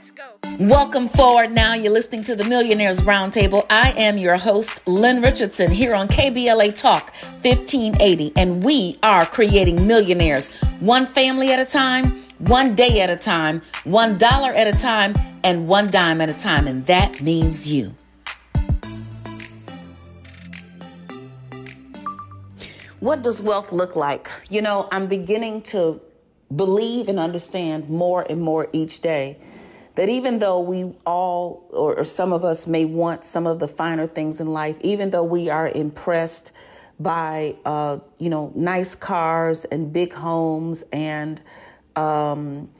Let's go. Welcome forward now. You're listening to the Millionaires Roundtable. I am your host, Lynn Richardson, here on KBLA Talk 1580. And we are creating millionaires one family at a time, one day at a time, one dollar at a time, and one dime at a time. And that means you. What does wealth look like? You know, I'm beginning to believe and understand more and more each day that even though we all, or, or, some of us, may want some of the finer things in life, even though we are impressed by, uh, you know, nice cars and big homes and, um,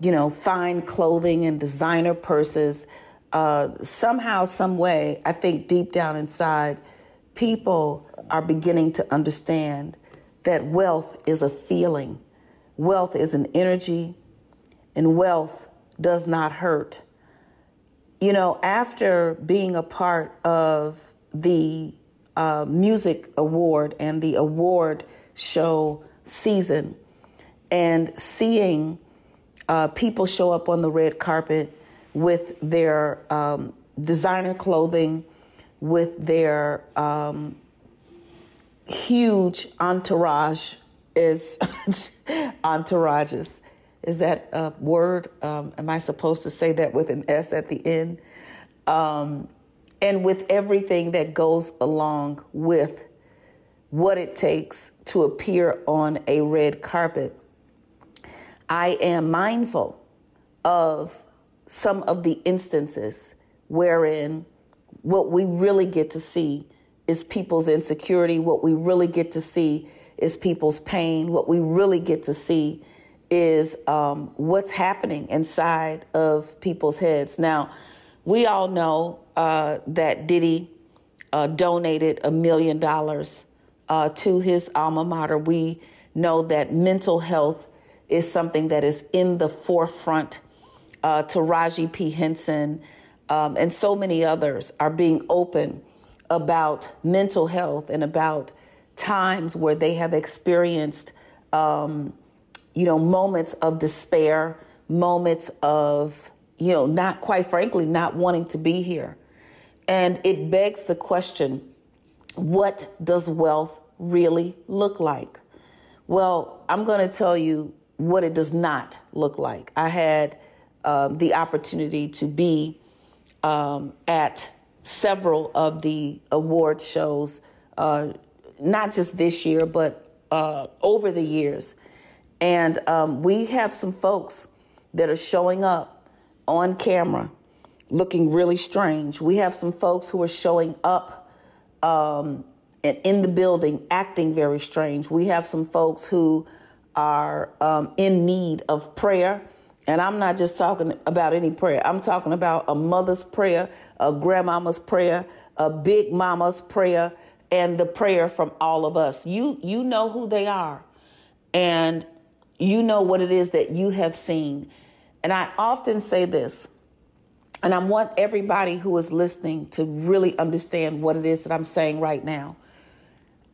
you know, fine clothing and designer purses, uh, somehow, some way, I think deep down inside, people are beginning to understand that wealth is a feeling, wealth is an energy, and wealth does not hurt. You know, after being a part of the uh, music award and the award show season and seeing uh, people show up on the red carpet with their um, designer clothing, with their um, huge entourage is entourages is that a word? Um, am I supposed to say that with an S at the end? Um, and with everything that goes along with what it takes to appear on a red carpet, I am mindful of some of the instances wherein what we really get to see is people's insecurity, what we really get to see is people's pain, what we really get to see is um, what's happening inside of people's heads. Now, we all know uh, that Diddy uh, donated a million dollars uh, to his alma mater. We know that mental health is something that is in the forefront. Uh, Taraji P. Henson um, and so many others are being open about mental health and about times where they have experienced um, you know, moments of despair, moments of, you know, not quite frankly, not wanting to be here. And it begs the question what does wealth really look like? Well, I'm going to tell you what it does not look like. I had um, the opportunity to be um, at several of the award shows, uh, not just this year, but uh, over the years. And um, we have some folks that are showing up on camera looking really strange. We have some folks who are showing up um, in the building acting very strange. We have some folks who are um, in need of prayer. And I'm not just talking about any prayer. I'm talking about a mother's prayer, a grandmama's prayer, a big mama's prayer, and the prayer from all of us. You you know who they are. And you know what it is that you have seen. And I often say this, and I want everybody who is listening to really understand what it is that I'm saying right now.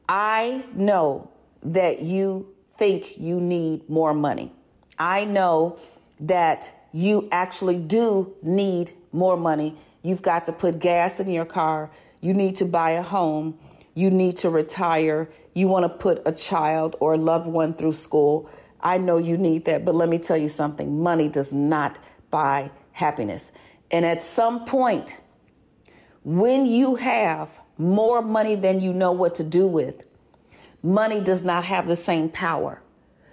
I know that you think you need more money. I know that you actually do need more money. You've got to put gas in your car. You need to buy a home. You need to retire. You want to put a child or a loved one through school. I know you need that, but let me tell you something money does not buy happiness. And at some point, when you have more money than you know what to do with, money does not have the same power.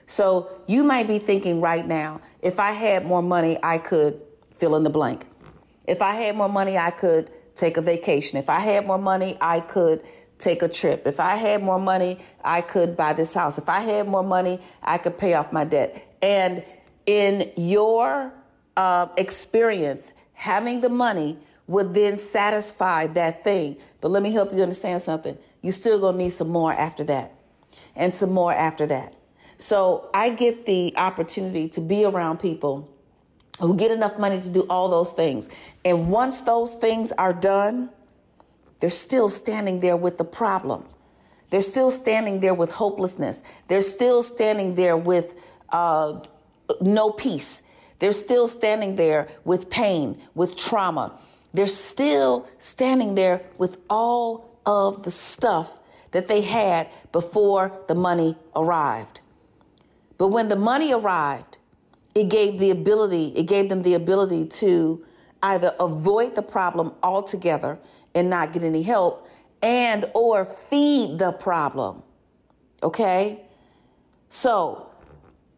So you might be thinking right now, if I had more money, I could fill in the blank. If I had more money, I could take a vacation. If I had more money, I could take a trip. If I had more money, I could buy this house. If I had more money, I could pay off my debt. And in your uh, experience, having the money would then satisfy that thing. But let me help you understand something. You still gonna need some more after that, and some more after that. So I get the opportunity to be around people who get enough money to do all those things. And once those things are done, they're still standing there with the problem. They're still standing there with hopelessness. They're still standing there with uh, no peace They're still standing there with pain, with trauma. They're still standing there with all of the stuff that they had before the money arrived. But when the money arrived, it gave the ability, it gave them the ability to either avoid the problem altogether and not get any help and or feed the problem. Okay? So,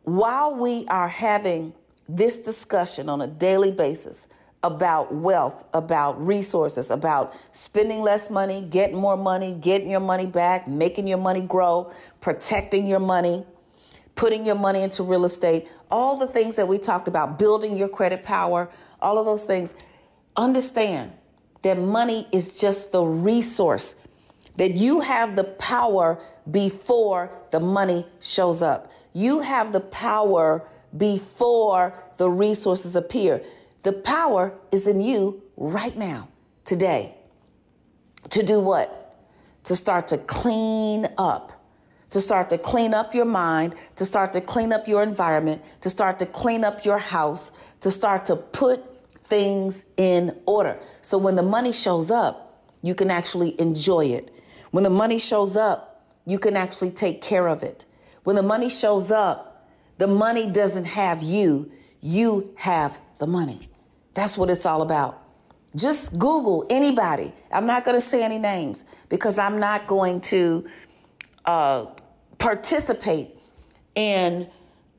while we are having this discussion on a daily basis about wealth, about resources, about spending less money, getting more money, getting your money back, making your money grow, protecting your money, putting your money into real estate, all the things that we talked about, building your credit power, all of those things. Understand that money is just the resource, that you have the power before the money shows up. You have the power before the resources appear. The power is in you right now, today. To do what? To start to clean up to start to clean up your mind, to start to clean up your environment, to start to clean up your house, to start to put things in order. So when the money shows up, you can actually enjoy it. When the money shows up, you can actually take care of it. When the money shows up, the money doesn't have you, you have the money. That's what it's all about. Just Google anybody. I'm not going to say any names because I'm not going to uh, participate in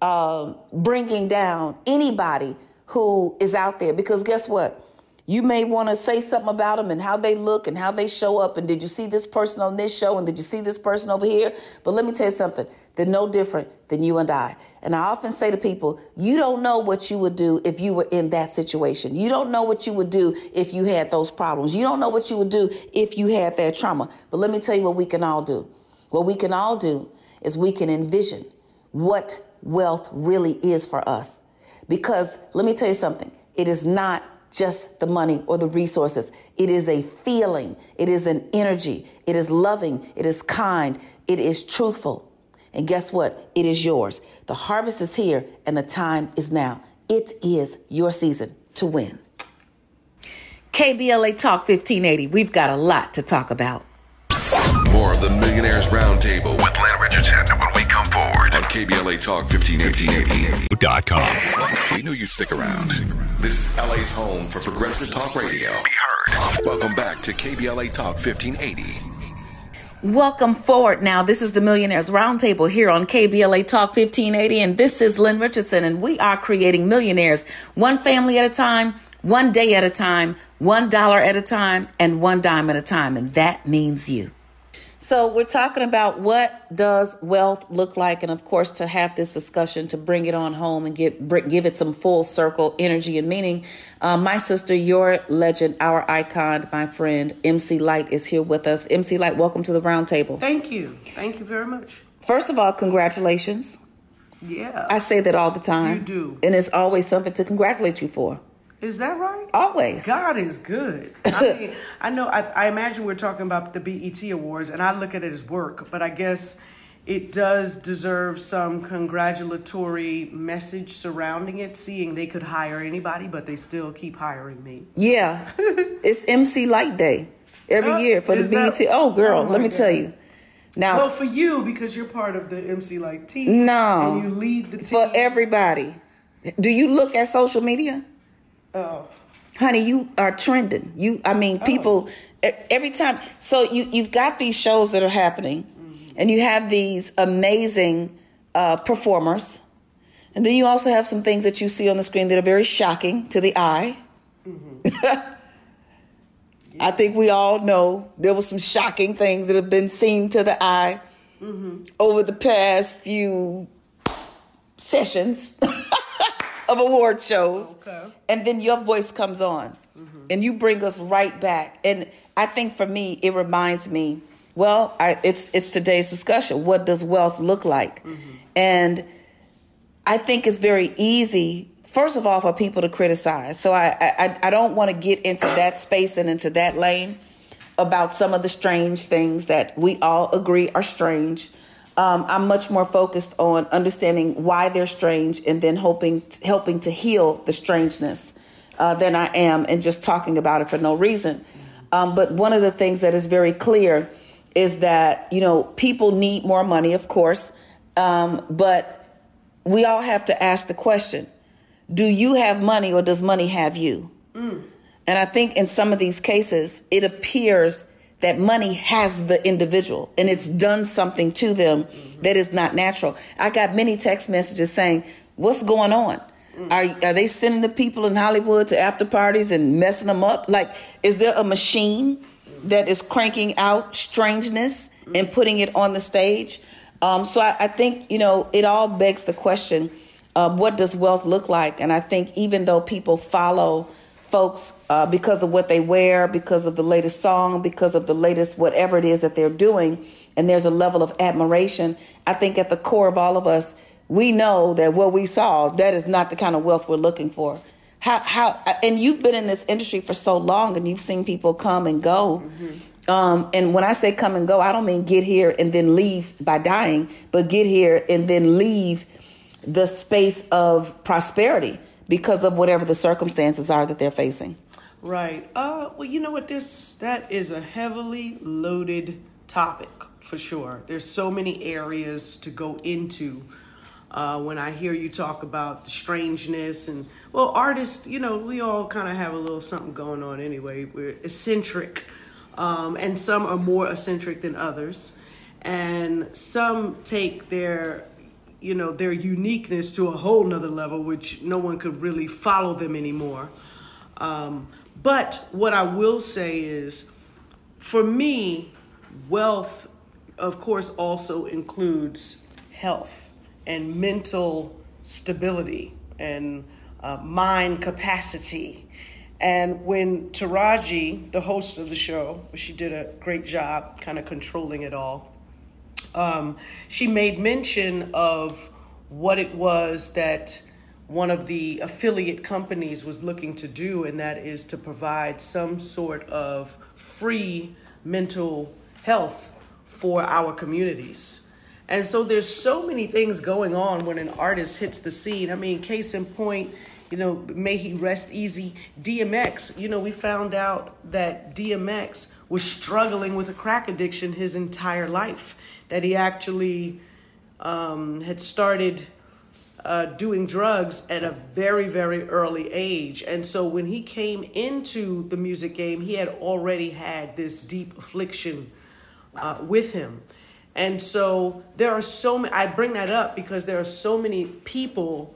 uh, bringing down anybody who is out there. Because guess what? You may want to say something about them and how they look and how they show up. And did you see this person on this show? And did you see this person over here? But let me tell you something. They're no different than you and I. And I often say to people, you don't know what you would do if you were in that situation. You don't know what you would do if you had those problems. You don't know what you would do if you had that trauma. But let me tell you what we can all do. What we can all do is we can envision what wealth really is for us. Because let me tell you something, it is not just the money or the resources. It is a feeling, it is an energy, it is loving, it is kind, it is truthful. And guess what? It is yours. The harvest is here and the time is now. It is your season to win. KBLA Talk 1580. We've got a lot to talk about. More of the Millionaires Roundtable with Lynn Richardson KBLA Talk 1580.com. We knew you'd stick around. This is LA's home for progressive talk radio. Be heard. Welcome back to KBLA Talk 1580. Welcome forward now. This is the Millionaires Roundtable here on KBLA Talk 1580, and this is Lynn Richardson, and we are creating millionaires one family at a time, one day at a time, one dollar at a time, and one dime at a time, and that means you. So we're talking about what does wealth look like, and of course, to have this discussion to bring it on home and get give it some full circle energy and meaning. Uh, my sister, your legend, our icon, my friend MC Lyte is here with us. MC Lyte, welcome to the roundtable. Thank you, thank you very much. First of all, congratulations. Yeah, I say that all the time. You do, and it's always something to congratulate you for. Is that right? Always. God is good. I mean, I know, I, I, imagine we're talking about the BET Awards, and I look at it as work, but I guess it does deserve some congratulatory message surrounding it, seeing they could hire anybody, but they still keep hiring me. Yeah. it's MC Lyte Day every uh, year for the BET. That, oh, girl, oh let me God. tell you. Now, well, for you, because you're part of the MC Lyte team. No. And you lead the team. For everybody. Do you look at social media? Oh. Honey, you are trending. You, I mean, people oh. every time. So you you've got these shows that are happening, mm-hmm. and you have these amazing uh, performers, and then you also have some things that you see on the screen that are very shocking to the eye. Mm-hmm. I think we all know there were some shocking things that have been seen to the eye mm-hmm. over the past few sessions. of award shows. Okay. And then your voice comes on mm-hmm. and you bring us right back. And I think for me, it reminds me, well, I, it's it's today's discussion. What does wealth look like? Mm-hmm. And I think it's very easy, first of all, for people to criticize. So I I, I don't want to get into that space and into that lane about some of the strange things that we all agree are strange Um, I'm much more focused on understanding why they're strange and then hoping helping to heal the strangeness uh, than I am and just talking about it for no reason. Um, but one of the things that is very clear is that you know people need more money, of course, um, but we all have to ask the question: Do you have money, or does money have you? Mm. And I think in some of these cases, it appears that money has the individual and it's done something to them that is not natural. I got many text messages saying, "What's going on?" Are are they sending the people in Hollywood to after parties and messing them up? Like, is there a machine that is cranking out strangeness and putting it on the stage? Um, so I, I, think you know it all begs the question: uh, What does wealth look like? And I think even though people follow folks uh, because of what they wear, because of the latest song, because of the latest whatever it is that they're doing, and there's a level of admiration. I think at the core of all of us we know that what we saw that is not the kind of wealth we're looking for how how and you've been in this industry for so long and you've seen people come and go mm-hmm. um, and when i say come and go i don't mean get here and then leave by dying but get here and then leave the space of prosperity because of whatever the circumstances are that they're facing. Right. Uh, well you know what? This that is a heavily loaded topic for sure. There's so many areas to go into uh, when I hear you talk about the strangeness and well, artists, you know, we all kind of have a little something going on anyway. We're eccentric, um, and some are more eccentric than others, and some take their you know their uniqueness to a whole nother level which no one could really follow them anymore um, but what i will say is for me wealth of course also includes health and mental stability and uh, mind capacity. And when Taraji, the host of the show, she did a great job kind of controlling it all, um, she made mention of what it was that one of the affiliate companies was looking to do, and that is to provide some sort of free mental health for our communities. And so there's so many things going on when an artist hits the scene. I mean, case in point, you know, may he rest easy. DMX, you know, we found out that DMX was struggling with a crack addiction his entire life, that he actually um, had started uh, doing drugs at a very, very early age. And so when he came into the music game, he had already had this deep affliction uh, with him. And so there are so many, I bring that up because there are so many people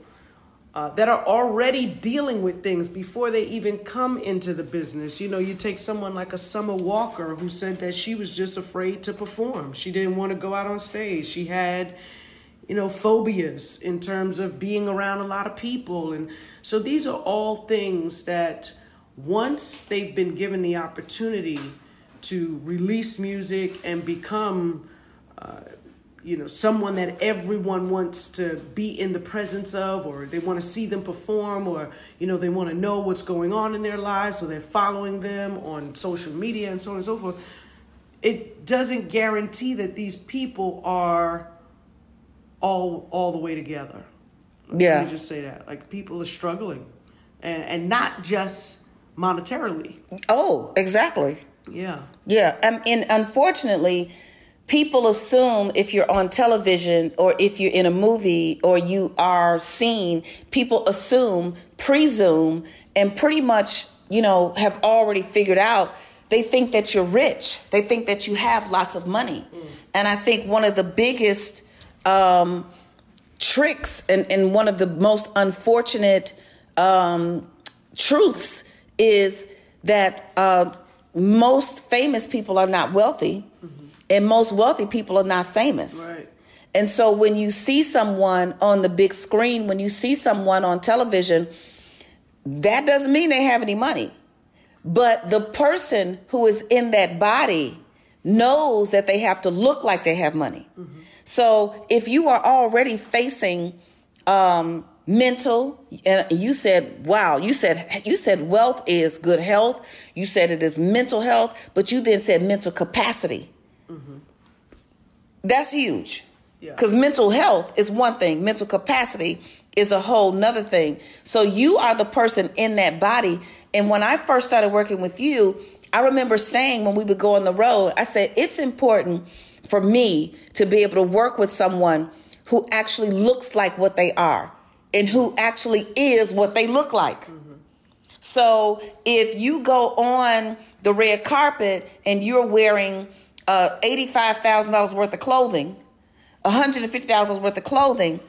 uh, that are already dealing with things before they even come into the business. You know, you take someone like a Summer Walker who said that she was just afraid to perform. She didn't want to go out on stage. She had, you know, phobias in terms of being around a lot of people. And so these are all things that once they've been given the opportunity to release music and become uh, you know, someone that everyone wants to be in the presence of, or they want to see them perform, or, you know, they want to know what's going on in their lives, so they're following them on social media and so on and so forth. It doesn't guarantee that these people are all all the way together. Yeah. Let me just say that. Like people are struggling. And and not just monetarily. Oh, exactly. Yeah. Yeah. Um, and unfortunately, people assume if you're on television or if you're in a movie or you are seen, people assume, presume, and pretty much, you know, have already figured out. They think that you're rich. They think that you have lots of money. Mm. And I think one of the biggest um, tricks and, and one of the most unfortunate um, truths is that uh, most famous people are not wealthy. Mm-hmm and most wealthy people are not famous. Right. And so when you see someone on the big screen, when you see someone on television, that doesn't mean they have any money. But the person who is in that body knows that they have to look like they have money. Mm-hmm. So if you are already facing um, mental, and you said, "Wow," you said you said wealth is good health. You said it is mental health, but you then said mental capacity. Mm-hmm. That's huge. Because yeah. mental health is one thing, mental capacity is a whole nother thing. So you are the person in that body. And when I first started working with you, I remember saying when we would go on the road, I said, it's important for me to be able to work with someone who actually looks like what they are and who actually is what they look like. Mm-hmm. So if you go on the red carpet and you're wearing uh, $85,000 worth of clothing, $150,000 worth of clothing,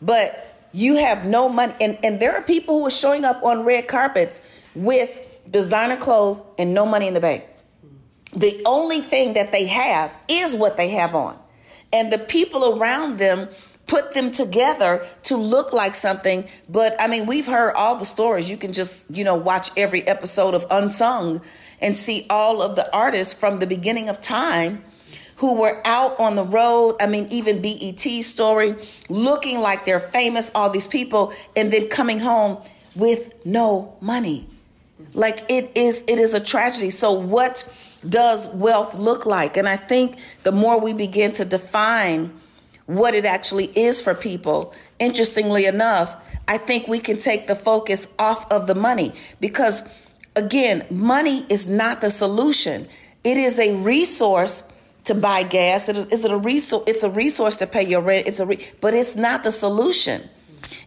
but you have no money. And, and there are people who are showing up on red carpets with designer clothes and no money in the bank. The only thing that they have is what they have on. And the people around them put them together to look like something. But I mean, we've heard all the stories. You can just, you know, watch every episode of Unsung and see all of the artists from the beginning of time who were out on the road. I mean, even BET story, looking like they're famous, all these people, and then coming home with no money. Like it is, it is a tragedy. So what does wealth look like? And I think the more we begin to define what it actually is for people, interestingly enough, I think we can take the focus off of the money because again, money is not the solution. It is a resource to buy gas. It is, it a resource? It's a resource to pay your rent. It's a, re- but it's not the solution.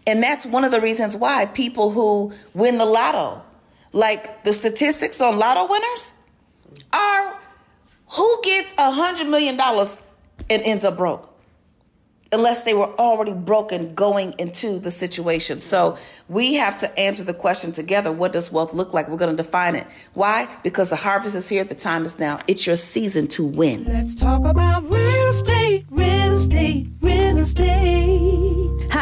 And that's one of the reasons why people who win the lotto, like the statistics on lotto winners, are who gets a hundred million dollars and ends up broke unless they were already broken going into the situation. So we have to answer the question together what does wealth look like? We're going to define it. Why? Because the harvest is here, the time is now. It's your season to win. Let's talk about real estate, real estate, real estate.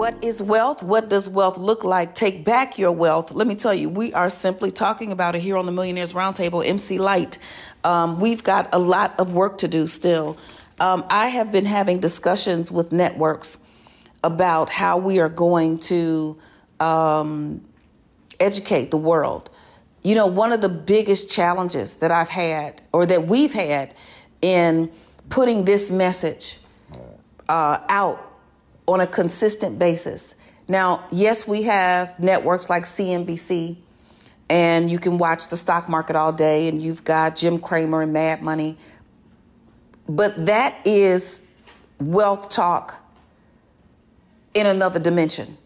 What is wealth? What does wealth look like? Take back your wealth. Let me tell you, we are simply talking about it here on the Millionaires Roundtable, MC Lyte. Um, we've got a lot of work to do still. Um, I have been having discussions with networks about how we are going to um, educate the world. You know, one of the biggest challenges that I've had, or that we've had, in putting this message uh, out on a consistent basis. Now, yes, we have networks like CNBC, and you can watch the stock market all day, and you've got Jim Cramer and Mad Money. But that is wealth talk in another dimension.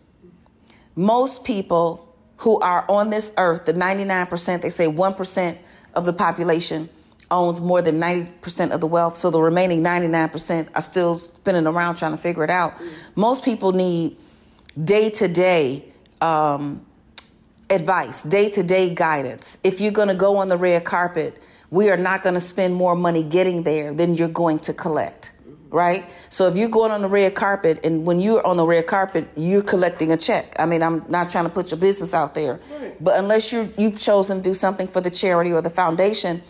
Most people who are on this earth, the 99%, they say 1% of the population owns more than 90% of the wealth. So the remaining 99% are still spinning around trying to figure it out. Most people need day to day advice, day to day guidance. If you're going to go on the red carpet, we are not going to spend more money getting there than you're going to collect. Right? So if you're going on the red carpet and when you're on the red carpet, you're collecting a check. I mean, I'm not trying to put your business out there, but unless you you've chosen to do something for the charity or the foundation,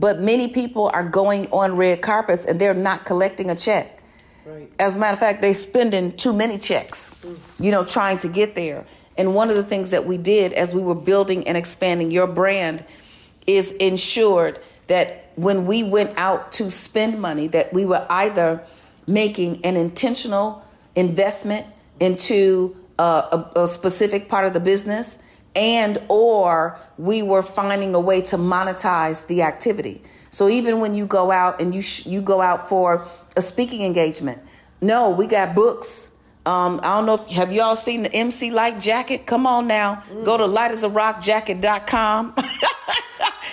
but many people are going on red carpets and they're not collecting a check. Right. As a matter of fact, they're spending too many checks, mm. you know, trying to get there. And one of the things that we did as we were building and expanding your brand is ensured that when we went out to spend money, that we were either making an intentional investment into uh, a, a specific part of the business and or we were finding a way to monetize the activity. So even when you go out and you sh- you go out for a speaking engagement, no, we got books. Um, I don't know if have you all seen the MC Lyte jacket? Come on now, mm. go to lightasarockjacket.com.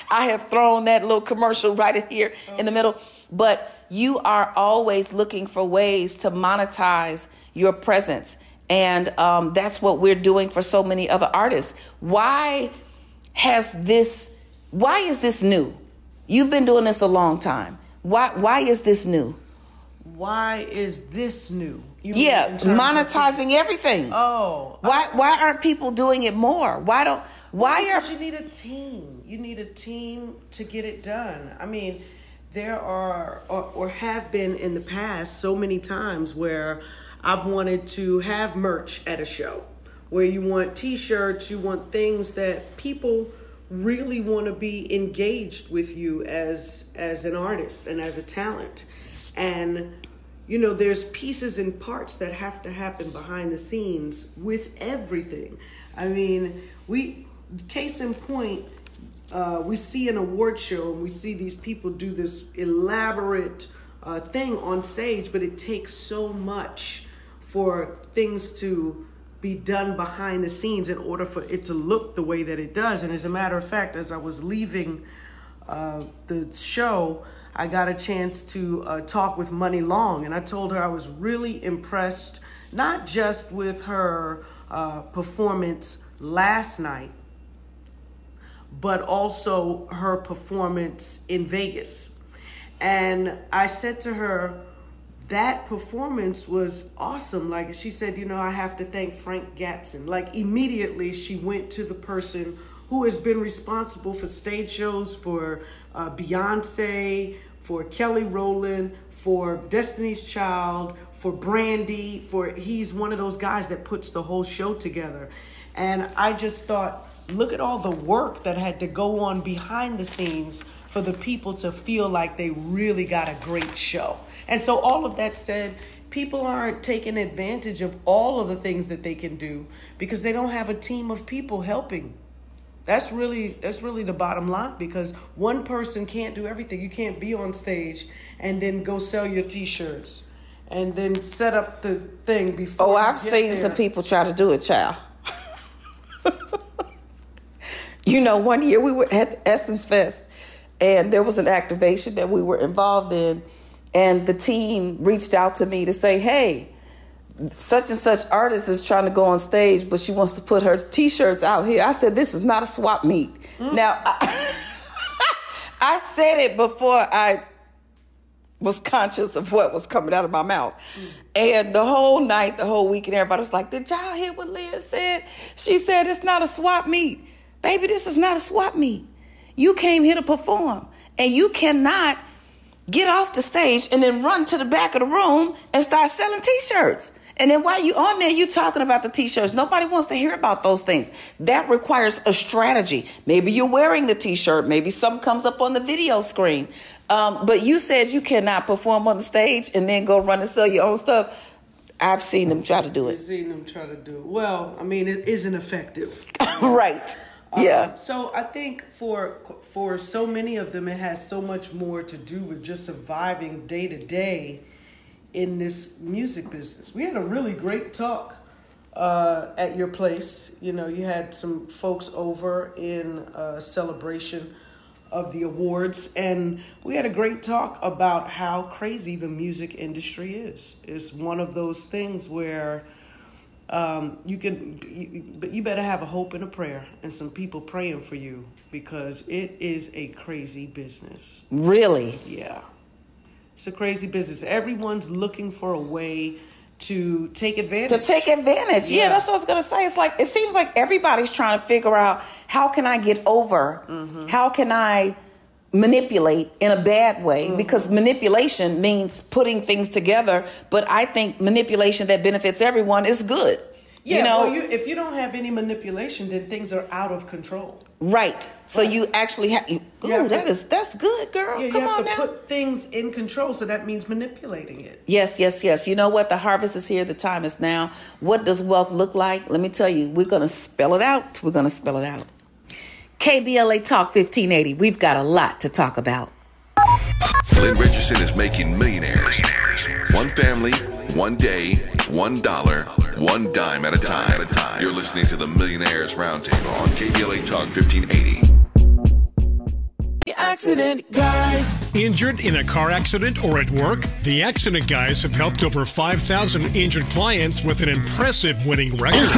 I have thrown that little commercial right in here in the middle, but you are always looking for ways to monetize your presence. And um, that's what we're doing for so many other artists. Why has this, why is this new? You've been doing this a long time. Why, why is this new? Why is this new? You yeah, in terms of- monetizing everything. Oh, Why why aren't people doing it more? Why don't why are you need a team. You need a team to get it done. I mean, there are or, or have been in the past so many times where I've wanted to have merch at a show where you want t-shirts, you want things that people really want to be engaged with you as as an artist and as a talent. And you know, there's pieces and parts that have to happen behind the scenes with everything. I mean, we, case in point, uh, we see an award show and we see these people do this elaborate uh, thing on stage, but it takes so much for things to be done behind the scenes in order for it to look the way that it does. And as a matter of fact, as I was leaving uh, the show, I got a chance to uh, talk with Muni Long, and I told her I was really impressed, not just with her uh, performance last night, but also her performance in Vegas. And I said to her, that performance was awesome. Like she said, you know, I have to thank Frank Gatson. Like immediately she went to the person who has been responsible for stage shows for uh, Beyonce, for Kelly Rowland, for Destiny's Child, for Brandy, for he's one of those guys that puts the whole show together. And I just thought, look at all the work that had to go on behind the scenes for the people to feel like they really got a great show. And so, all of that said, people aren't taking advantage of all of the things that they can do because they don't have a team of people helping. That's really that's really the bottom line because one person can't do everything. You can't be on stage and then go sell your t-shirts and then set up the thing before. Oh, I've seen there. some people try to do it, child. you know, one year we were at Essence Fest and there was an activation that we were involved in, and the team reached out to me to say, hey, such and such artist is trying to go on stage, but she wants to put her t-shirts out here. I said, this is not a swap meet. Mm. Now, I, I said it before I was conscious of what was coming out of my mouth. Mm. And the whole night, the whole weekend, everybody was like, Did y'all hear what Liz said? She said it's not a swap meet. Baby, this is not a swap meet. You came here to perform, and you cannot get off the stage and then run to the back of the room and start selling t-shirts. And then while you on there, you talking about the t-shirts. Nobody wants to hear about those things. That requires a strategy. Maybe you're wearing the t-shirt. Maybe something comes up on the video screen. Um, but you said you cannot perform on the stage and then go run and sell your own stuff. I've seen them try to do it. I've seen them try to do it. Well, I mean, it isn't effective. right. Yeah. Um, so I think for for so many of them, it has so much more to do with just surviving day to day in this music business. We had a really great talk uh, at your place. You know, you had some folks over in uh, celebration of the awards, and we had a great talk about how crazy the music industry is. It's one of those things where um, you can, you, but you better have a hope and a prayer and some people praying for you because it is a crazy business. really. Yeah. It's a crazy business. Everyone's looking for a way to take advantage. to take advantage. Yeah. Yeah. that's what I was gonna say. It's like it seems like everybody's trying to figure out how can I get over, Mm-hmm. how can I manipulate in a bad way Mm-hmm. because manipulation means putting things together. But I think manipulation that benefits everyone is good. yeah, you know, well, you, if you don't have any manipulation, then things are out of control. right? So you actually have. You, You ooh, that to- is that's good, girl. Yeah, you Come have on to now. put things in control, so that means manipulating it. Yes, yes, yes. You know what? The harvest is here. The time is now. What does wealth look like? Let me tell you, we're going to spell it out. We're going to spell it out. KBLA Talk 1580. We've got a lot to talk about. Lynn Richardson is making millionaires. One family, one day, one dollar, one dime at a time. You're listening to the Millionaires Roundtable on KBLA Talk 1580. I accident guys. Injured in a car accident or at work? The Accident Guys have helped over 5,000 injured clients with an impressive winning record.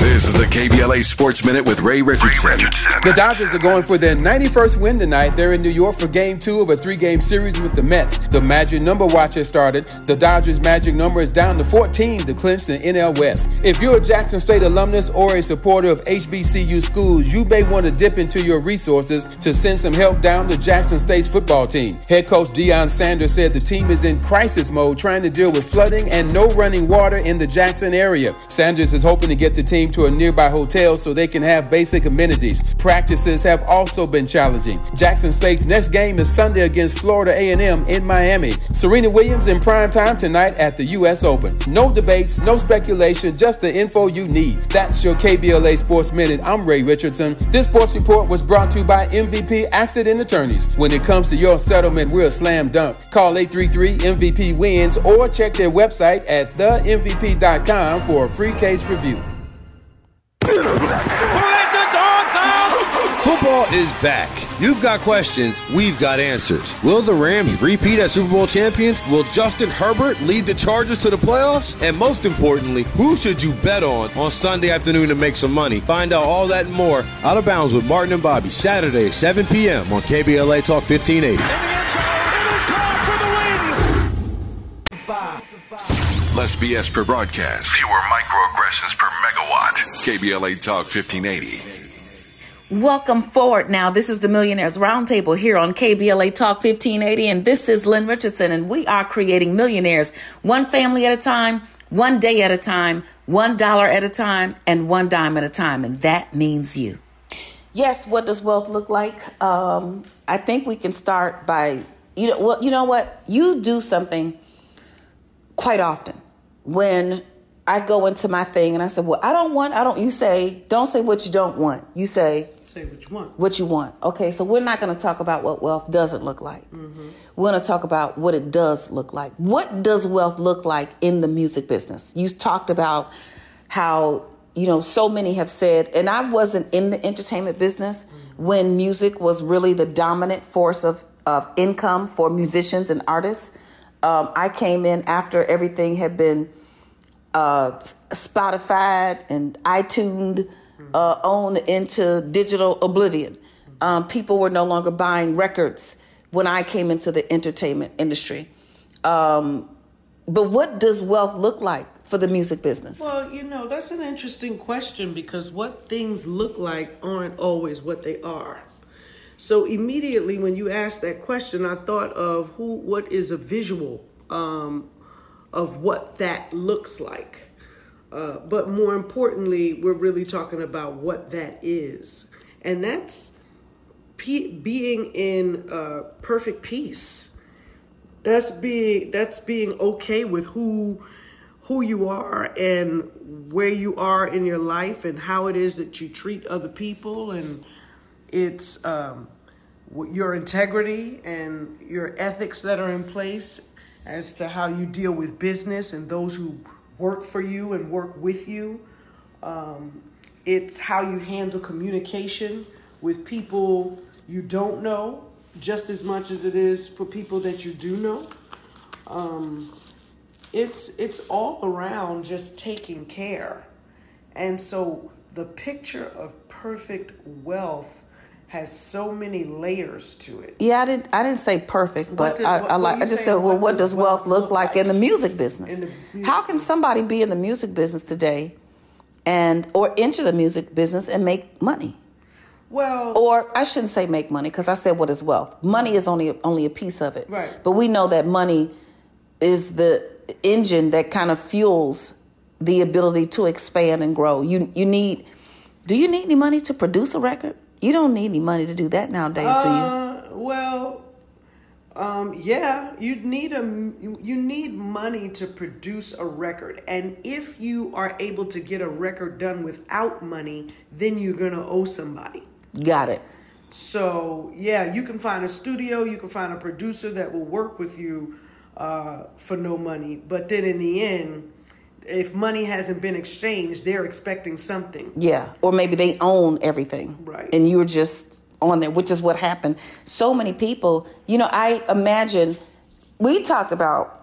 This is the KBLA Sports Minute with Ray Richardson. The Dodgers are going for their 91st win tonight. They're in New York for game two of a three game series with the Mets. The Magic number watch has started. The Dodgers' magic number is down to 14 to clinch the NL West. If you're a Jackson State alumnus or a supporter of HBCU schools, you may want to dip into your resources to send some help down to Jackson State's football team. Head coach Deion Sanders said the team is in crisis mode trying to deal with flooding and no running water in the Jackson area. Sanders is hoping to get the team to a nearby hotel so they can have basic amenities. Practices have also been challenging. Jackson State's next game is Sunday against Florida A&M in Miami. Serena Williams in prime time tonight at the U.S. Open. No debates, no speculation, just the info you need. That's your KBLA Sports Minute. I'm Ray Richardson. This sports report was brought to you by MVP Accident Attorneys. When it comes to your settlement, we're a slam dunk. Call 833 MVP Wins or check their website at themvp.com for a free case review. Football is back. You've got questions, we've got answers. Will the Rams repeat as Super Bowl champions? Will Justin Herbert lead the Chargers to the playoffs? And most importantly, who should you bet on on Sunday afternoon to make some money? Find out all that and more out of bounds with Martin and Bobby Saturday, 7 p.m. on KBLA Talk 1580. Less BS per broadcast. Fewer microaggressions per megawatt. KBLA Talk 1580. Welcome forward now. This is the Millionaires Roundtable here on KBLA Talk 1580, and this is Lynn Richardson, and we are creating millionaires one family at a time, one day at a time, one dollar at a time, and one dime at a time, and that means you. Yes, what does wealth look like? Um, I think we can start by you know well, you know what you do something quite often when I go into my thing and I said, "Well, I don't want. I don't." You say, "Don't say what you don't want." You say, Say what you want. what you want. Okay, so we're not going to talk about what wealth doesn't look like. We're going to talk about what it does look like. What does wealth look like in the music business? You talked about how, you know, so many have said, and I wasn't in the entertainment business when music was really the dominant force of, of income for musicians and artists. Um, I came in after everything had been uh, Spotify and iTunes uh, owned into digital oblivion. Um, people were no longer buying records when I came into the entertainment industry. Um, but what does wealth look like for the music business? Well, you know, that's an interesting question because what things look like aren't always what they are. So immediately when you asked that question, I thought of who, what is a visual um, of what that looks like. Uh, but more importantly, we're really talking about what that is, and that's pe- being in uh, perfect peace. That's being that's being okay with who who you are and where you are in your life and how it is that you treat other people and it's um, your integrity and your ethics that are in place as to how you deal with business and those who work for you and work with you. Um, it's how you handle communication with people you don't know just as much as it is for people that you do know. Um, it's it's all around just taking care. And so the picture of perfect wealth has so many layers to it. Yeah, I didn't. I didn't say perfect, but did- I, I like. I just said, well, what does wealth look look like like? in the music business? The music How can somebody be in the music business today, and or enter the music business and make money? Well, Or I shouldn't say make money because I said what is wealth. Money is only only a piece of it. Right. But we know that money is the engine that kind of fuels the ability to expand and grow. You you need. Do you need any money to produce a record? You don't need any money to do that nowadays, do you? Uh, well, um, yeah, you need a you need money to produce a record, and if you are able to get a record done without money, then you're gonna owe somebody. Got it. So yeah, you can find a studio, you can find a producer that will work with you uh, for no money, but then in the end, if money hasn't been exchanged, they're expecting something. Yeah, or maybe they own everything, Right. And you're just on there, which is what happened. So many people, you know, I imagine we talked about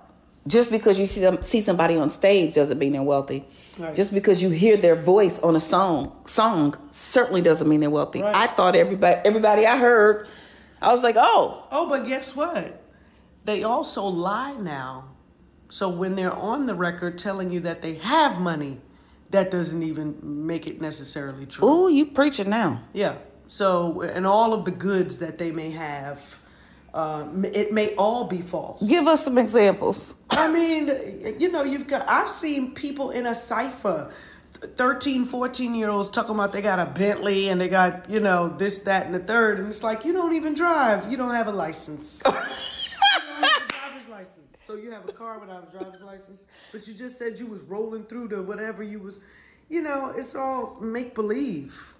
just because you see them, see somebody on stage doesn't mean they're wealthy. Right. Just because you hear their voice on a song song certainly doesn't mean they're wealthy. Right. I thought everybody everybody I heard, I was like, oh, Oh, but guess what? They also lie now. So when they're on the record telling you that they have money, that doesn't even make it necessarily true. ooh, you preaching now. Yeah. So, and all of the goods that they may have, um, it may all be false. Give us some examples. I mean, you know, you've got, I've seen people in a cipher, 13, 14 year olds talking about they got a Bentley and they got, you know, this, that, and the third. And it's like, you don't even drive. You don't have a license. you don't have a driver's license. So you have a car without a driver's license, but you just said you was rolling through the whatever you was, you know, it's all make believe.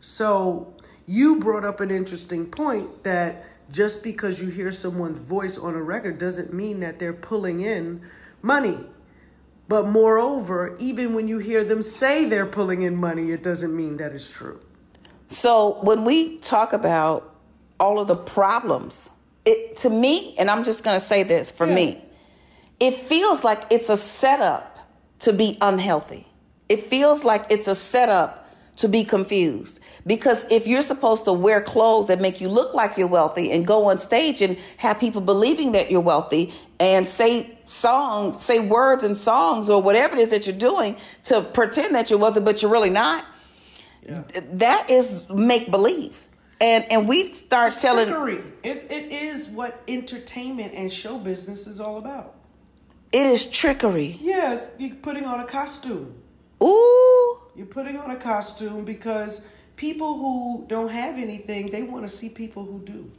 So you brought up an interesting point that just because you hear someone's voice on a record doesn't mean that they're pulling in money. But moreover, even when you hear them say they're pulling in money, it doesn't mean that it's true. So when we talk about all of the problems, it to me, and I'm just going to say this for Yeah. me, it feels like it's a setup to be unhealthy. It feels like it's a setup to be confused. Because if you're supposed to wear clothes that make you look like you're wealthy and go on stage and have people believing that you're wealthy and say songs, say words and songs or whatever it is that you're doing to pretend that you're wealthy, but you're really not, that is make believe. And and we start telling Trickery. It, it is what entertainment and show business is all about. it is trickery. Yes, you're putting on a costume. Ooh. You're putting on a costume because people who don't have anything, they want to see people who do.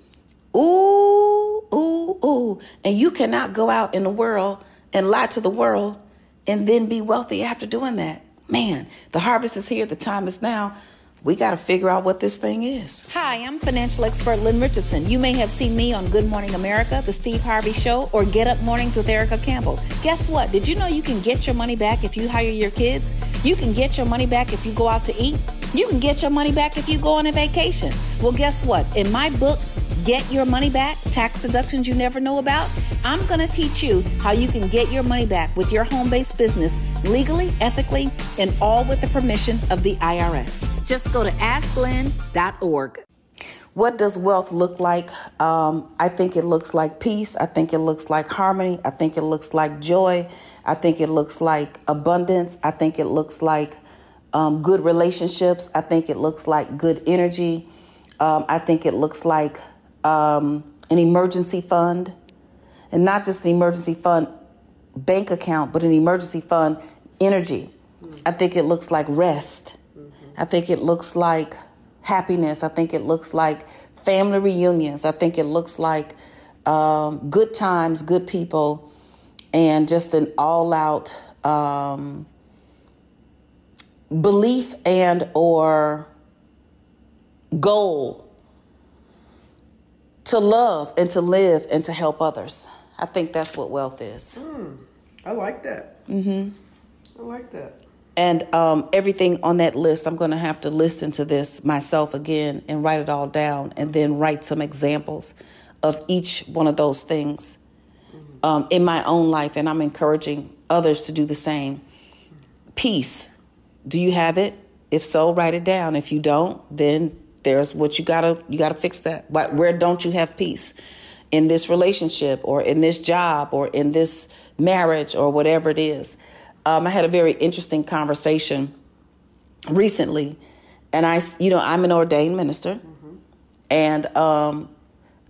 Ooh, ooh, ooh. And you cannot go out in the world and lie to the world and then be wealthy after doing that. Man, the harvest is here, the time is now. We got to figure out what this thing is. Hi, I'm financial expert Lynn Richardson. You may have seen me on Good Morning America, The Steve Harvey Show, or Get Up Mornings with Erica Campbell. Guess what? Did you know you can get your money back if you hire your kids? You can get your money back if you go out to eat? You can get your money back if you go on a vacation. Well, guess what? In my book, Get Your Money Back Tax Deductions You Never Know About, I'm going to teach you how you can get your money back with your home based business legally, ethically, and all with the permission of the IRS. Just go to asklynn.org. What does wealth look like? Um, I think it looks like peace. I think it looks like harmony. I think it looks like joy. I think it looks like abundance. I think it looks like um, good relationships. I think it looks like good energy. Um, I think it looks like um, an emergency fund, and not just an emergency fund bank account, but an emergency fund energy. I think it looks like rest. I think it looks like happiness. I think it looks like family reunions. I think it looks like um, good times, good people, and just an all out um, belief and or goal to love and to live and to help others. I think that's what wealth is. I like that. Mm-hmm. I like that. And um, everything on that list, I'm going to have to listen to this myself again and write it all down and then write some examples of each one of those things um, in my own life. And I'm encouraging others to do the same. Peace. Do you have it? If so, write it down. If you don't, then there's what you gotta you gotta fix that. But where don't you have peace? In this relationship or in this job or in this marriage or whatever it is. Um, I had a very interesting conversation recently, and I, you know, I'm an ordained minister, and um,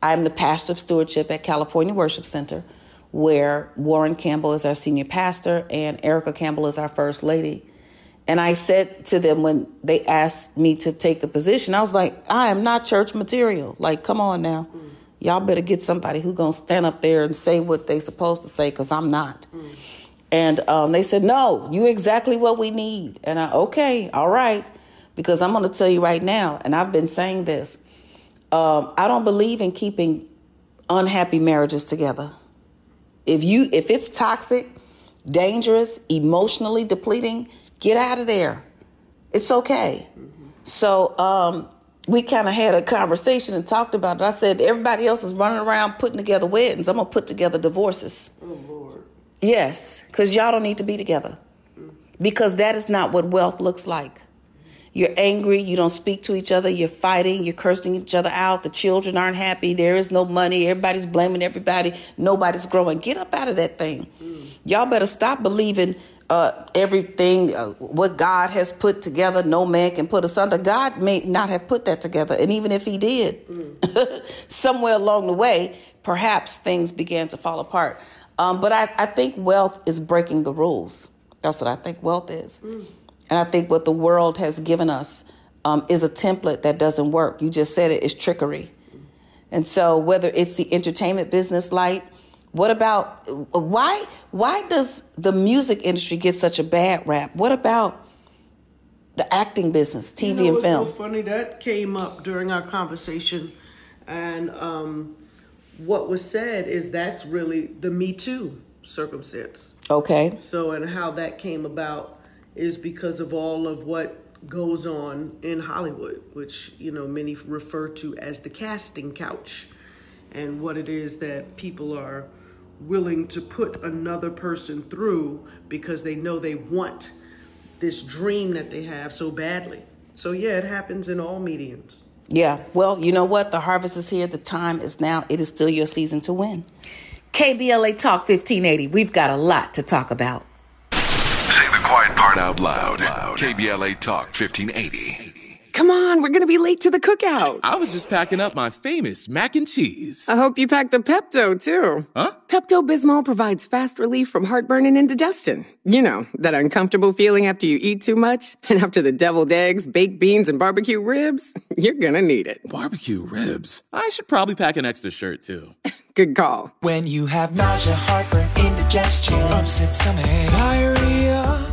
I'm the pastor of stewardship at California Worship Center, where Warren Campbell is our senior pastor and Erica Campbell is our first lady. And I said to them when they asked me to take the position, I was like, I am not church material. Like, come on now. Y'all better get somebody who gonna stand up there and say what they supposed to say, because I'm not. And um, they said, no, you exactly what we need. And I, okay, all right, because I'm going to tell you right now, and I've been saying this, um, I don't believe in keeping unhappy marriages together. If you, if it's toxic, dangerous, emotionally depleting, get out of there. It's okay. So um, we kind of had a conversation and talked about it. I said, everybody else is running around putting together weddings. I'm going to put together divorces. Oh Lord. Yes, because y'all don't need to be together. Because that is not what wealth looks like. You're angry, you don't speak to each other, you're fighting, you're cursing each other out, the children aren't happy, there is no money, everybody's blaming everybody, nobody's growing. Get up out of that thing. Y'all better stop believing uh, everything, uh, what God has put together, no man can put asunder. God may not have put that together. And even if He did, somewhere along the way, perhaps things began to fall apart. Um, but I, I think wealth is breaking the rules. That's what I think wealth is. And I think what the world has given us um, is a template that doesn't work. You just said it is trickery. And so, whether it's the entertainment business Lyte, what about why? Why does the music industry get such a bad rap? What about the acting business, TV you know, and film? so funny that came up during our conversation, and um, what was said is that's really the Me Too circumstance. Okay. So, and how that came about is because of all of what goes on in Hollywood, which, you know, many refer to as the casting couch, and what it is that people are willing to put another person through because they know they want this dream that they have so badly. So, yeah, it happens in all mediums. Yeah. Well, you know what? The harvest is here. The time is now. It is still your season to win. KBLA Talk 1580. We've got a lot to talk about. Say the quiet part out loud. KBLA Talk 1580. Come on, we're gonna be late to the cookout. I was just packing up my famous mac and cheese. I hope you packed the Pepto too. Huh? Pepto Bismol provides fast relief from heartburn and indigestion. You know, that uncomfortable feeling after you eat too much and after the deviled eggs, baked beans, and barbecue ribs. You're gonna need it. Barbecue ribs. I should probably pack an extra shirt too. Good call. When you have nausea, heartburn, indigestion, upset stomach, diarrhea.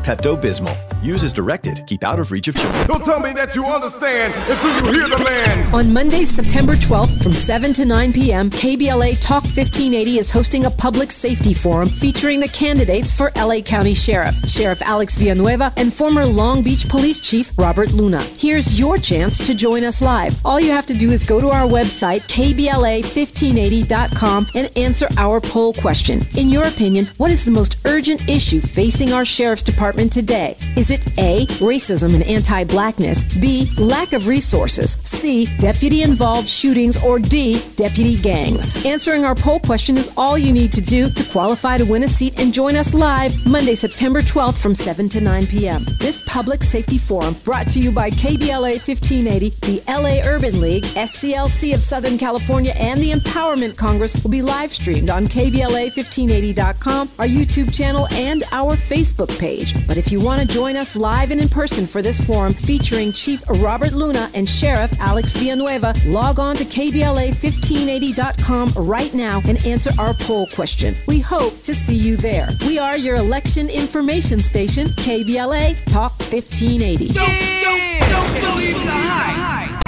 Pepto Bismol. Use as directed. Keep out of reach of children. Don't tell me that you understand until you hear the man. On Monday, September 12th from 7 to 9 p.m., KBLA Talk 1580 is hosting a public safety forum featuring the candidates for LA County Sheriff, Sheriff Alex Villanueva, and former Long Beach Police Chief Robert Luna. Here's your chance to join us live. All you have to do is go to our website, kbla1580.com, and answer our poll question. In your opinion, what is the most urgent issue facing our Sheriff's Department today? Is it A, racism and anti blackness, B, lack of resources, C, deputy involved shootings, or D, deputy gangs? Answering our poll question is all you need to do to qualify to win a seat and join us live Monday, September 12th from 7 to 9 p.m. This public safety forum brought to you by KBLA 1580, the LA Urban League, SCLC of Southern California, and the Empowerment Congress will be live streamed on KBLA1580.com, our YouTube channel, and our Facebook page. But if you want to join us live and in person for this forum featuring Chief Robert Luna and Sheriff Alex Villanueva, log on to KBLA1580.com right now and answer our poll question. We hope to see you there. We are your election information station, KBLA Talk 1580. Don't, don't, don't believe the hype.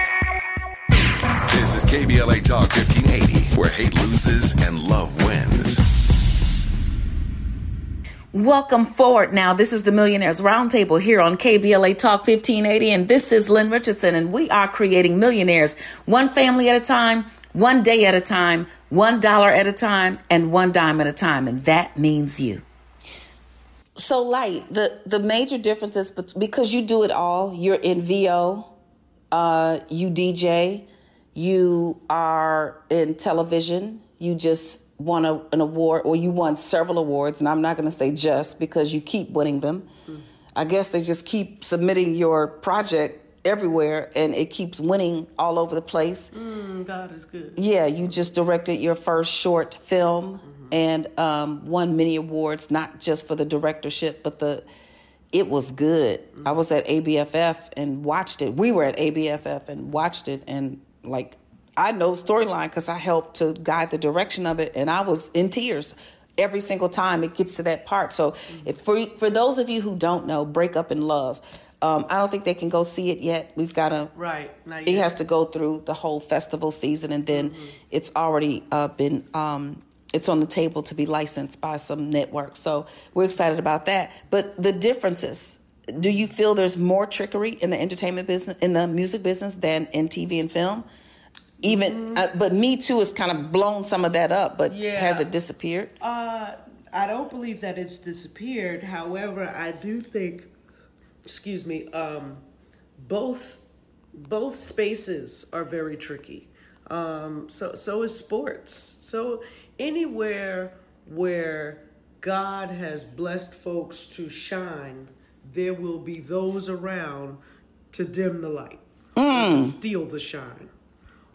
This is KBLA Talk 1580, where hate loses and love wins. Welcome forward now. This is the Millionaires Roundtable here on KBLA Talk 1580, and this is Lynn Richardson, and we are creating millionaires one family at a time, one day at a time, one dollar at a time, and one dime at a time, and that means you. So, Lyte the the major differences bet- because you do it all. You're in VO, uh, you DJ, you are in television. You just won a, an award, or you won several awards, and I'm not going to say just because you keep winning them. I guess they just keep submitting your project everywhere, and it keeps winning all over the place. Mm, God is good. Yeah, you just directed your first short film and um, won many awards, not just for the directorship, but the. It was good. I was at ABFF and watched it. We were at ABFF and watched it, and like I know the storyline because I helped to guide the direction of it, and I was in tears every single time it gets to that part. So, if for for those of you who don't know, "Break Up in Love," um, I don't think they can go see it yet. We've got to Right. It has to go through the whole festival season and then it's already uh, been um, it's on the table to be licensed by some network so we're excited about that but the differences do you feel there's more trickery in the entertainment business, in the music business, than in TV and film? Even, uh, but Me Too has kind of blown some of that up. But Yeah. has it disappeared? Uh, I don't believe that it's disappeared. However, I do think, excuse me, um, both both spaces are very tricky. Um, so so is sports. So anywhere where God has blessed folks to shine, there will be those around to dim the light, or to Mm. steal the shine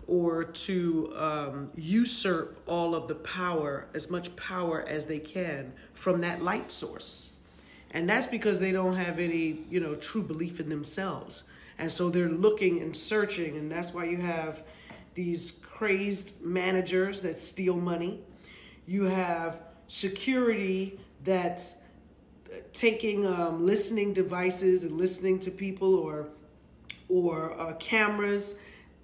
or to um, usurp all of the power, as much power as they can from that light source. And that's because they don't have any, you know, true belief in themselves. And so they're looking and searching, and that's why you have these crazed managers that steal money. You have security that's taking um, listening devices and listening to people or or uh, cameras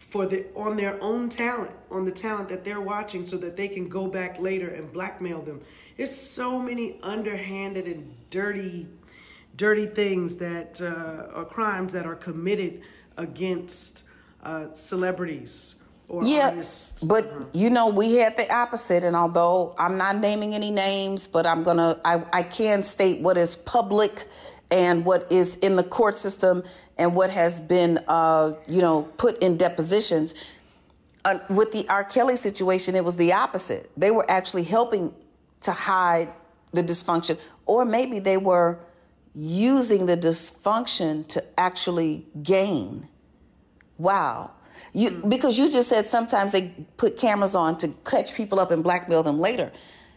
for the on their own talent on the talent that they're watching so that they can go back later and blackmail them there's so many underhanded and dirty dirty things that uh, or crimes that are committed against uh, celebrities or yeah, artists but you know, we had the opposite. And although I'm not naming any names, but I'm gonna, I, I can state what is public and what is in the court system and what has been, uh, you know, put in depositions. Uh, with the R. Kelly situation, it was the opposite. They were actually helping to hide the dysfunction, or maybe they were using the dysfunction to actually gain. Wow. You, because you just said sometimes they put cameras on to catch people up and blackmail them later.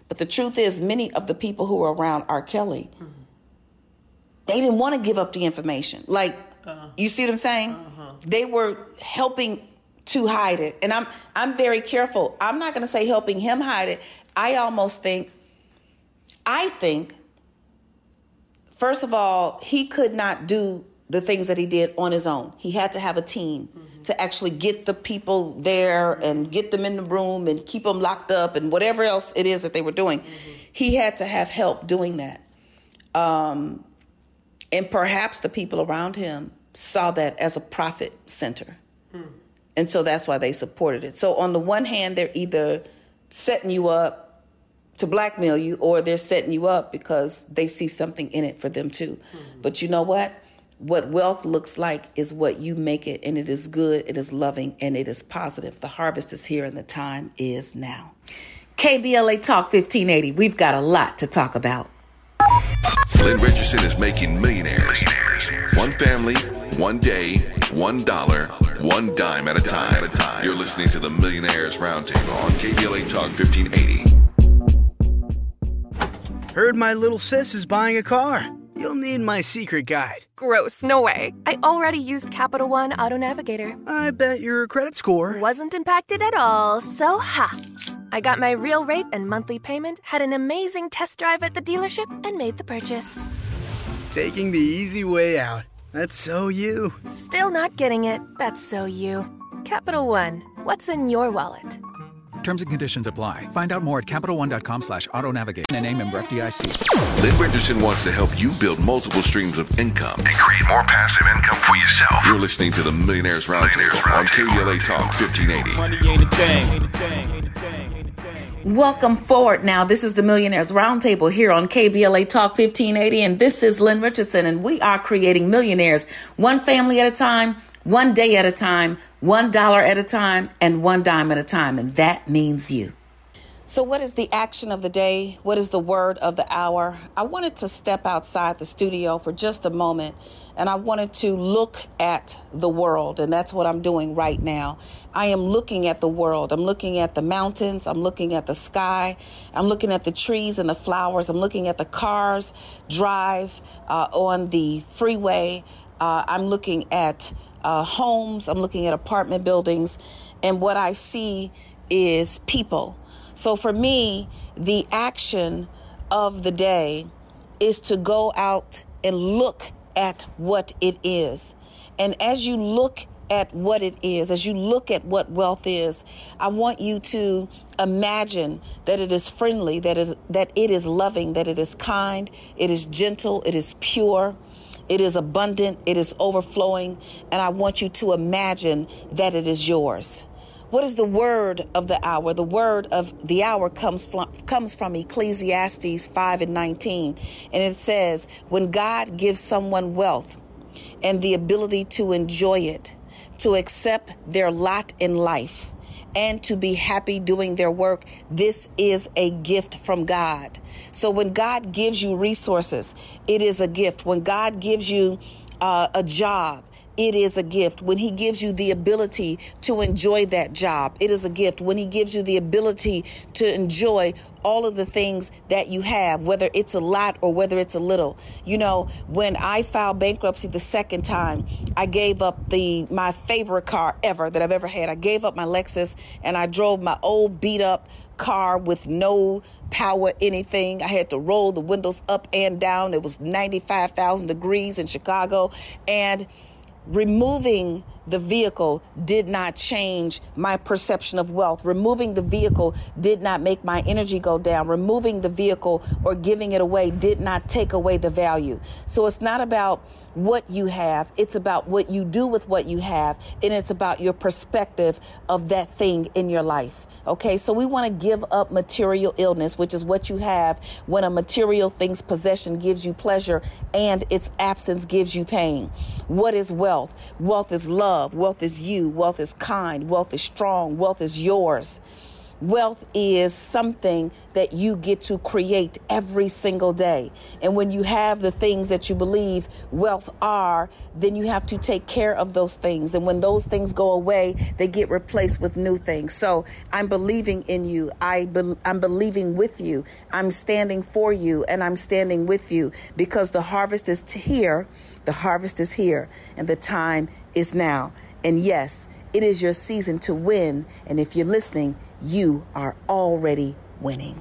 But the truth is, many of the people who were around R. Kelly, they didn't want to give up the information. Like, uh-huh. you see what I'm saying? Uh-huh. They were helping to hide it. And I'm I'm very careful. I'm not going to say helping him hide it. I almost think I think first of all, he could not do the things that he did on his own. He had to have a team mm-hmm. to actually get the people there and get them in the room and keep them locked up and whatever else it is that they were doing. Mm-hmm. He had to have help doing that. Um, and perhaps the people around him saw that as a profit center. Hmm. And so that's why they supported it. So on the one hand, they're either setting you up to blackmail you or they're setting you up because they see something in it for them too. Hmm. But you know what? What wealth looks like is what you make it, and it is good, it is loving, and it is positive. The harvest is here, and the time is now. KBLA Talk 1580. We've got a lot to talk about. Lynn Richardson is making millionaires. One family, one day, one dollar, one dime at a time. You're listening to the Millionaires Roundtable on KBLA Talk 1580. Heard my little sis is buying a car. You'll need my secret guide. Gross, no way. I already used Capital One Auto Navigator. I bet your credit score wasn't impacted at all, so ha. I got my real rate and monthly payment, had an amazing test drive at the dealership, and made the purchase. Taking the easy way out. That's so you. Still not getting it. That's so you. Capital One, what's in your wallet? Terms and conditions apply. Find out more at CapitalOne.com slash auto navigate. NA member FDIC. Lynn Richardson wants to help you build multiple streams of income and create more passive income for yourself. You're listening to the Millionaires Roundtable on KBLA Talk 1580. Welcome forward now. This is the Millionaires Roundtable here on KBLA Talk 1580, and this is Lynn Richardson, and we are creating millionaires one family at a time, one day at a time, one dollar at a time, and one dime at a time, and that means you. So, what is the action of the day? What is the word of the hour? I wanted to step outside the studio for just a moment and I wanted to look at the world, and that's what I'm doing right now. I am looking at the world. I'm looking at the mountains. I'm looking at the sky. I'm looking at the trees and the flowers. I'm looking at the cars drive uh, on the freeway. Uh, I'm looking at uh, homes. I'm looking at apartment buildings. And what I see is people. So for me, the action of the day is to go out and look at what it is. And as you look at what it is, as you look at what wealth is, I want you to imagine that it is friendly, that it, that it is loving, that it is kind, it is gentle, it is pure, It is abundant, it is overflowing, and I want you to imagine that it is yours. What is the word of the hour? The word of the hour comes from, comes from Ecclesiastes 5 and 19. And it says, When God gives someone wealth and the ability to enjoy it, to accept their lot in life, and to be happy doing their work, this is a gift from God. So when God gives you resources, it is a gift. When God gives you uh, a job, it is a gift. When He gives you the ability to enjoy that job, it is a gift. When He gives you the ability to enjoy all of the things that you have, whether it's a lot or whether it's a little. You know, when I filed bankruptcy the second time, I gave up the my favorite car ever that I've ever had. I gave up my Lexus and I drove my old beat up car with no power anything. I had to roll the windows up and down. It was 95,000 degrees in Chicago and removing the vehicle did not change my perception of wealth. Removing the vehicle did not make my energy go down. Removing the vehicle or giving it away did not take away the value. So it's not about what you have, it's about what you do with what you have, and it's about your perspective of that thing in your life. Okay, so we want to give up material illness, which is what you have when a material thing's possession gives you pleasure and its absence gives you pain. What is wealth? Wealth is love, wealth is you, wealth is kind, wealth is strong, wealth is yours. Wealth is something that you get to create every single day. And when you have the things that you believe wealth are, then you have to take care of those things. And when those things go away, they get replaced with new things. So I'm believing in you. I be- I'm believing with you. I'm standing for you and I'm standing with you because the harvest is here. The harvest is here and the time is now. And yes, it is your season to win. And if you're listening, you are already winning.